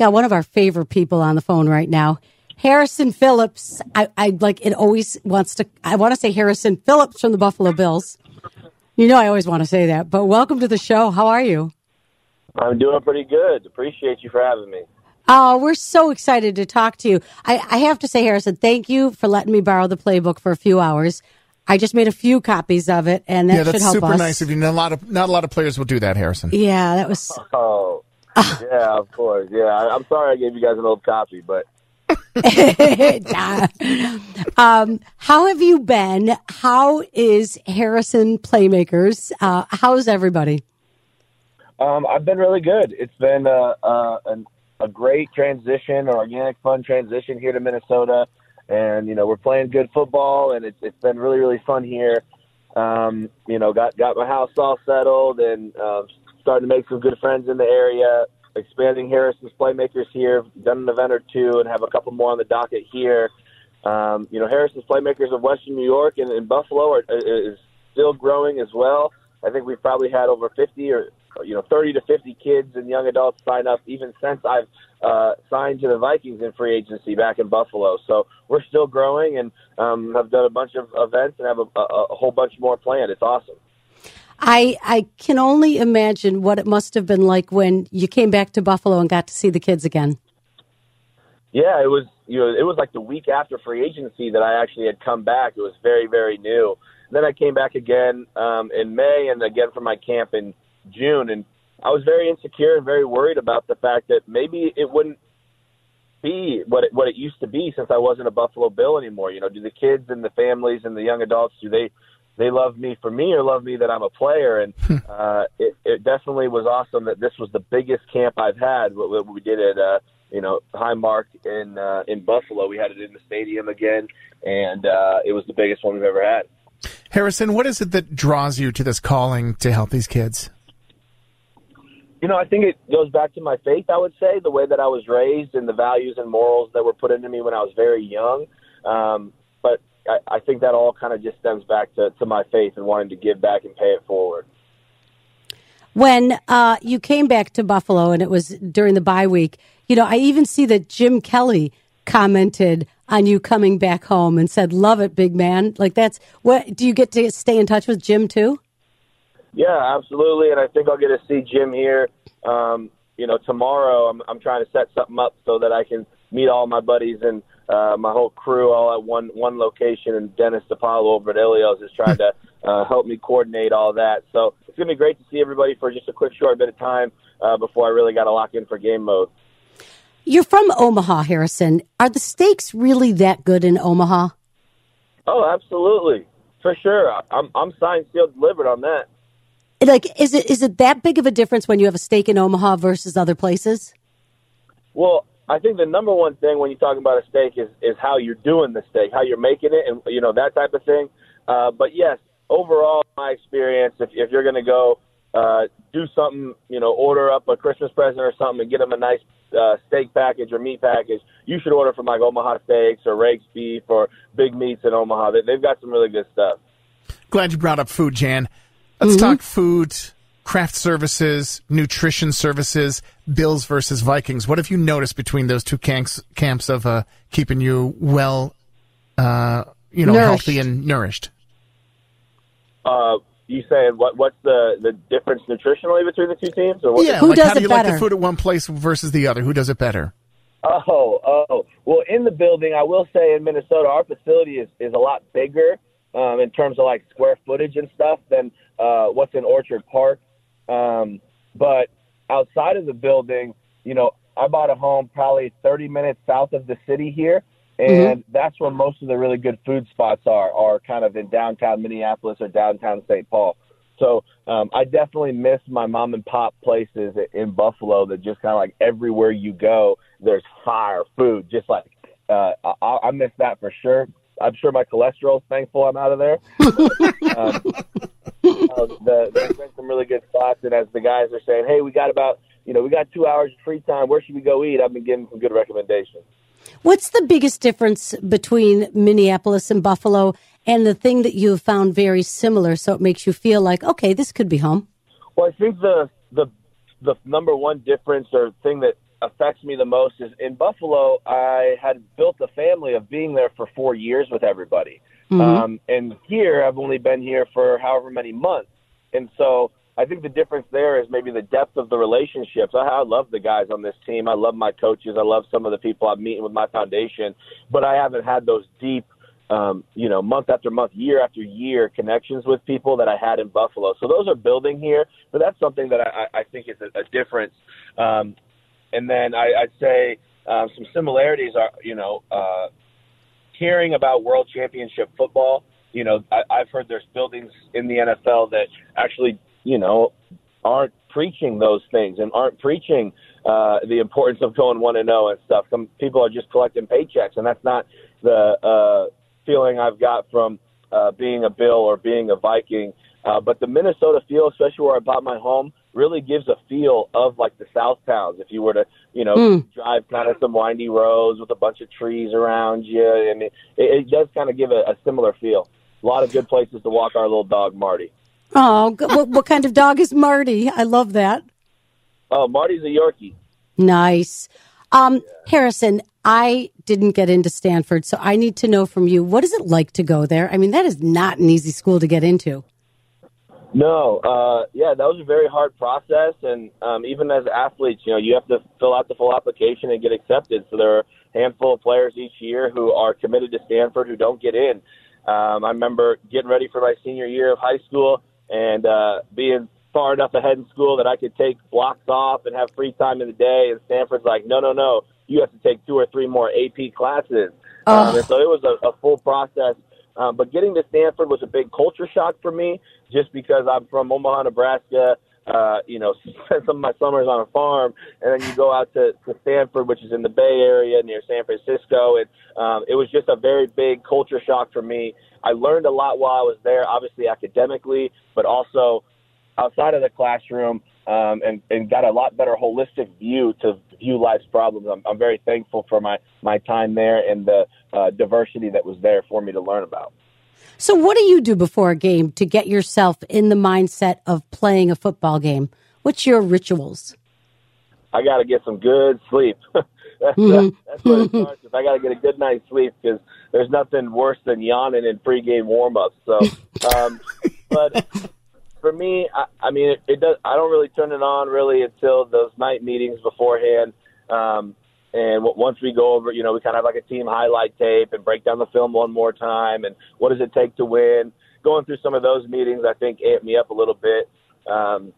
Got one of our favorite people on the phone right now. Harrison Phillips. I, I like it always wants to, I want to say Harrison Phillips from the Buffalo Bills. You know, I always want to say that, but welcome to the show. How are you? I'm doing pretty good. Appreciate you for having me. Oh, we're so excited to talk to you. I, I have to say, Harrison, thank you for letting me borrow the playbook for a few hours. I just made a few copies of it, and that yeah, that's should help super us. nice of you. Not a lot of not a lot of players will do that, Harrison. Yeah, that was. Oh, yeah, of course. Yeah, I, I'm sorry I gave you guys an old copy, but um, how have you been? How is Harrison Playmakers? Uh, how's everybody? um, I've been really good. It's been uh, uh, an, a great transition, an organic, fun transition here to Minnesota, and you know we're playing good football, and it's it's been really really fun here. Um, you know, got got my house all settled, and uh, starting to make some good friends in the area. Expanding Harrison's playmakers here, done an event or two, and have a couple more on the docket here. Um, you know, Harrison's playmakers of Western New York and, and Buffalo are, is still growing as well. I think we've probably had over 50 or you know 30 to 50 kids and young adults sign up even since I've uh, signed to the Vikings in free agency back in Buffalo. So we're still growing and um, have done a bunch of events and have a, a, a whole bunch more planned. It's awesome. I I can only imagine what it must have been like when you came back to Buffalo and got to see the kids again. Yeah, it was you know it was like the week after free agency that I actually had come back. It was very very new. then I came back again um, in May and again for my camp in June, and I was very insecure and very worried about the fact that maybe it wouldn't be what it, what it used to be since I wasn't a Buffalo Bill anymore. You know, do the kids and the families and the young adults do they they love me for me or love me that I'm a player? And uh, it, it definitely was awesome that this was the biggest camp I've had. What, what we did at uh, you know Highmark in uh, in Buffalo, we had it in the stadium again, and uh, it was the biggest one we've ever had. Harrison, what is it that draws you to this calling to help these kids? You know, I think it goes back to my faith, I would say, the way that I was raised and the values and morals that were put into me when I was very young. Um, I, I think that all kind of just stems back to, to my faith and wanting to give back and pay it forward. When uh, you came back to Buffalo and it was during the bye week, you know, I even see that Jim Kelly commented on you coming back home and said, "Love it, big man." Like that's what. Do you get to stay in touch with Jim too? Yeah, absolutely. And I think I'll get to see Jim here. Um, you know, tomorrow I'm, I'm trying to set something up so that I can meet all my buddies and uh, my whole crew all at one one location. And Dennis DiPaolo over at Ilios is trying to uh, help me coordinate all that. So it's gonna be great to see everybody for just a quick short bit of time uh, before I really got to lock in for game mode. You're from Omaha, Harrison. Are the steaks really that good in Omaha? Oh, absolutely, for sure. I'm I'm signed, sealed, delivered on that. Like, is it is it that big of a difference when you have a steak in Omaha versus other places? Well, I think the number one thing when you're talking about a steak is is how you're doing the steak, how you're making it, and you know that type of thing. Uh, but yes, overall, my experience, if if you're going to go uh, do something, you know, order up a Christmas present or something and get them a nice uh, steak package or meat package, you should order from like Omaha Steaks or Rake's Beef or Big Meats in Omaha. They, they've got some really good stuff. Glad you brought up food, Jan. Let's talk food, craft services, nutrition services, Bills versus Vikings. What have you noticed between those two camps, camps of uh, keeping you well, uh, you know, Nourished. healthy and nourished? Uh, you saying what? What's the the difference nutritionally between the two teams? Or what Yeah, Who like does how do it you like better? the food at one place versus the other? Who does it better? Oh, oh. Well, in the building, I will say in Minnesota, our facility is, is a lot bigger um, in terms of like square footage and stuff than uh, what's in Orchard Park. Um, but outside of the building, you know, I bought a home probably 30 minutes south of the city here, and mm-hmm. that's where most of the really good food spots are, are kind of in downtown Minneapolis or downtown St. Paul. So um, I definitely miss my mom and pop places in Buffalo that just kind of like everywhere you go, there's fire food. Just like uh, I, I miss that for sure. I'm sure my cholesterol's thankful I'm out of there. um, uh, the, there's been some really good spots, and as the guys are saying, hey, we got about you know we got two hours of free time. Where should we go eat? I've been getting some good recommendations. What's the biggest difference between Minneapolis and Buffalo? and the thing that you have found very similar, so it makes you feel like, okay, this could be home? Well, I think the the the number one difference or thing that affects me the most is in Buffalo. I had built a family of being there for four years with everybody, mm-hmm. um, and here I've only been here for however many months, and so. I think the difference there is maybe the depth of the relationships. I, I love the guys on this team. I love my coaches. I love some of the people I'm meeting with my foundation, but I haven't had those deep um, you know, month after month, year after year connections with people that I had in Buffalo. So those are building here, but that's something that I, I think is a, a difference. Um, and then I, I'd say um, some similarities are, you know, uh, hearing about World Championship football. You know, I, I've heard there's buildings in the NFL that actually, you know, aren't preaching those things and aren't preaching uh, the importance of going one and zero oh and stuff. Some people are just collecting paychecks, and that's not the uh, feeling I've got from uh, being a Bill or being a Viking. Uh, but the Minnesota feel, especially where I bought my home, really gives a feel of like the South towns. If you were to, you know, mm. drive kind of some windy roads with a bunch of trees around you, and it, it does kind of give a, a similar feel. A lot of good places to walk our little dog Marty. Oh, what, what kind of dog is Marty? I love that. Oh, Marty's a Yorkie. Nice. Um, Harrison, I didn't get into Stanford, so I need to know from you what is it like to go there? I mean, that is not an easy school to get into. No, uh, yeah, that was a very hard process, and um, even as athletes, you know, you have to fill out the full application and get accepted. So there are a handful of players each year who are committed to Stanford who don't get in. Um, I remember getting ready for my senior year of high school and uh, being far enough ahead in school that I could take blocks off and have free time in the day. And Stanford's like, no, no, no, you have to take two or three more AP classes. Oh. Um, and so it was a, a full process. Um, but getting to Stanford was a big culture shock for me, just because I'm from Omaha, Nebraska. Uh, you know, spent some of my summers on a farm, and then you go out to, to Stanford, which is in the Bay Area near San Francisco, and um, it was just a very big culture shock for me. I learned a lot while I was there, obviously academically, but also outside of the classroom um, and, and got a lot better holistic view to view life's problems. I'm, I'm very thankful for my, my time there and the uh, diversity that was there for me to learn about. So, what do you do before a game to get yourself in the mindset of playing a football game? What's your rituals? I got to get some good sleep. that's, mm-hmm. that's what it starts with. I got to get a good night's sleep because there's nothing worse than yawning in pregame warmups. So, um, but for me, I, I mean, it, it does. I don't really turn it on really until those night meetings beforehand. Um, and once we go over, you know, we kind of have like a team highlight tape and break down the film one more time. And what does it take to win? Going through some of those meetings, I think amped me up a little bit. Um,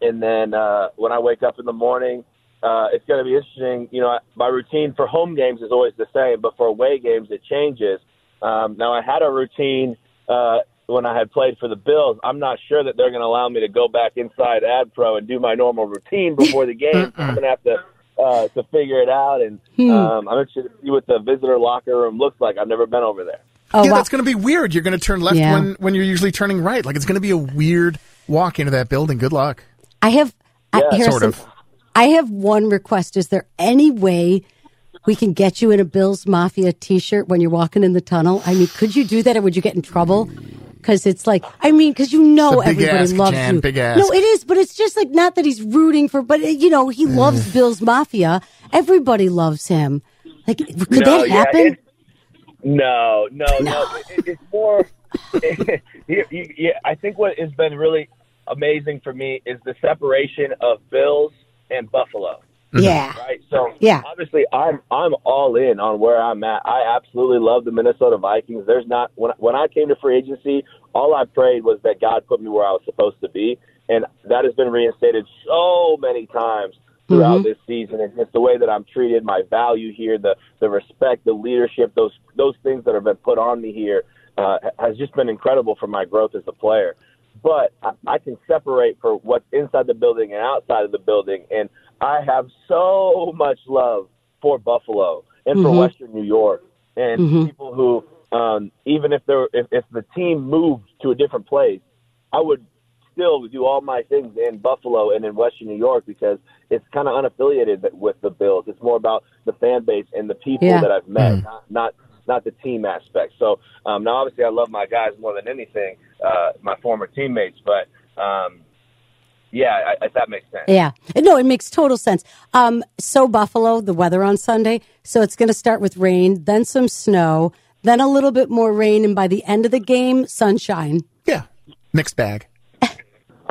and then uh, when I wake up in the morning, uh, it's going to be interesting. You know, my routine for home games is always the same, but for away games it changes. Um, now I had a routine uh, when I had played for the Bills, I'm not sure that they're going to allow me to go back inside ADPRO and do my normal routine before the game. I'm going to have to uh, to figure it out, and hmm. um, I'm interested to see what the visitor locker room looks like. I've never been over there. Oh, yeah, wow. that's going to be weird. You're going to turn left yeah. when when you're usually turning right. Like it's going to be a weird walk into that building. Good luck. I have, yeah. I, Harrison, sort of. I have one request. Is there any way? we can get you in a Bills Mafia T-shirt when you're walking in the tunnel. I mean, could you do that, or would you get in trouble? Because it's like I mean because you know everybody loves Jan, you. Big ass. No, it is, but it's just like not that he's rooting for, but you know he loves Bills Mafia. Everybody loves him. Like could no, that happen? Yeah, no, no, no. no. It, it's more. yeah, I think what has been really amazing for me is the separation of Bills and Buffalo. Yeah. right? So Yeah. obviously I'm I'm all in on where I'm at. I absolutely love the Minnesota Vikings. There's not when when I came to free agency, all I prayed was that God put me where I was supposed to be, and that has been reinstated so many times throughout this season. And just the way that I'm treated, my value here, the the respect, the leadership, those those things that have been put on me here uh, has just been incredible for my growth as a player but I, I can separate for what's inside the building and outside of the building. And I have so much love for Buffalo and for Western New York and people who, um, even if they're if, if the team moved to a different place, I would still do all my things in Buffalo and in Western New York because it's kind of unaffiliated with the Bills. It's more about the fan base and the people Yeah. that I've met, not, not not the team aspect. So um, now, obviously, I love my guys more than anything, uh, my former teammates. But um, yeah, I, if that makes sense. Yeah. No, it makes total sense. Um, so Buffalo, the weather on Sunday. So it's going to start with rain, then some snow, then a little bit more rain, and by the end of the game, sunshine. Yeah, mixed bag.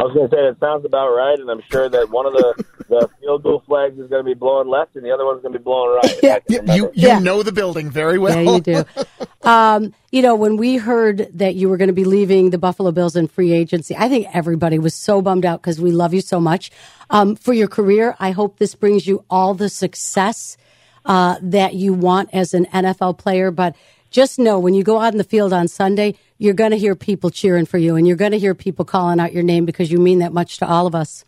I was going to say it sounds about right, and I'm sure that one of the, the field goal flags is going to be blowing left, and the other one's going to be blowing right. if I can You, you, you Yeah. know the building very well. Yeah, you do. um, you know, when we heard that you were going to be leaving the Buffalo Bills in free agency, I think everybody was so bummed out because we love you so much. Um, for your career, I hope this brings you all the success uh, that you want as an NFL player. But just know when you go out in the field on Sunday, you're going to hear people cheering for you and you're going to hear people calling out your name because you mean that much to all of us.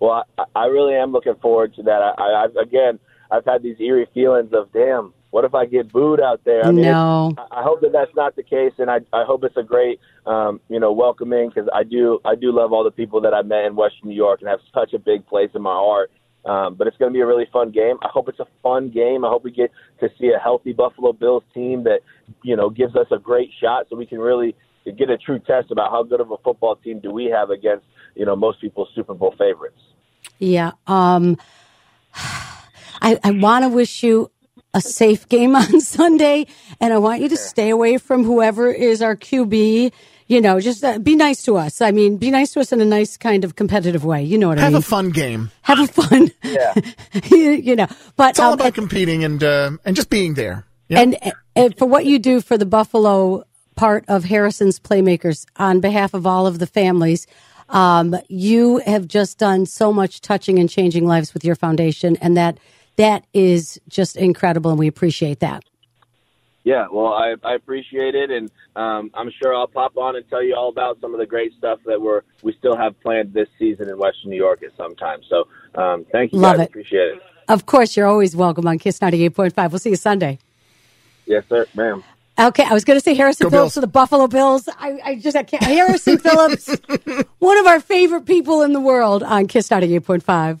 Well, I, I really am looking forward to that. I, I, I've again, I've had these eerie feelings of, damn, what if I get booed out there? I mean, No. I hope that that's not the case, and I, I hope it's a great, um, you know, welcoming because I do, I do love all the people that I met in Western New York and have such a big place in my heart. Um, but it's going to be a really fun game. I hope it's a fun game. I hope we get to see a healthy Buffalo Bills team that, you know, gives us a great shot so we can really get a true test about how good of a football team do we have against, you know, most people's Super Bowl favorites. Yeah. Um, I, I want to wish you a safe game on Sunday, and I want you to stay away from whoever is our QB. You know, just uh, be nice to us. I mean, be nice to us in a nice kind of competitive way. You know what I Have mean? Have a fun game. Have a fun. Yeah. you, you know, but It's all um, about competing and uh, and just being there. Yeah. and, and for what you do for the Buffalo part of Harrison's Playmakers on behalf of all of the families, um, you have just done so much touching and changing lives with your foundation, and that that is just incredible, and we appreciate that. Yeah, well, I, I appreciate it, and um, I'm sure I'll pop on and tell you all about some of the great stuff that we're we still have planned this season in Western New York at some time. So, um, thank you, Love guys. it. Appreciate it. Of course, you're always welcome on Kiss ninety eight point five. We'll see you Sunday. Yes, sir, ma'am. Okay, I was going to say Harrison Go Phillips Bills. to the Buffalo Bills. I, I just I can't. Harrison Phillips, one of our favorite people in the world on Kiss ninety eight point five.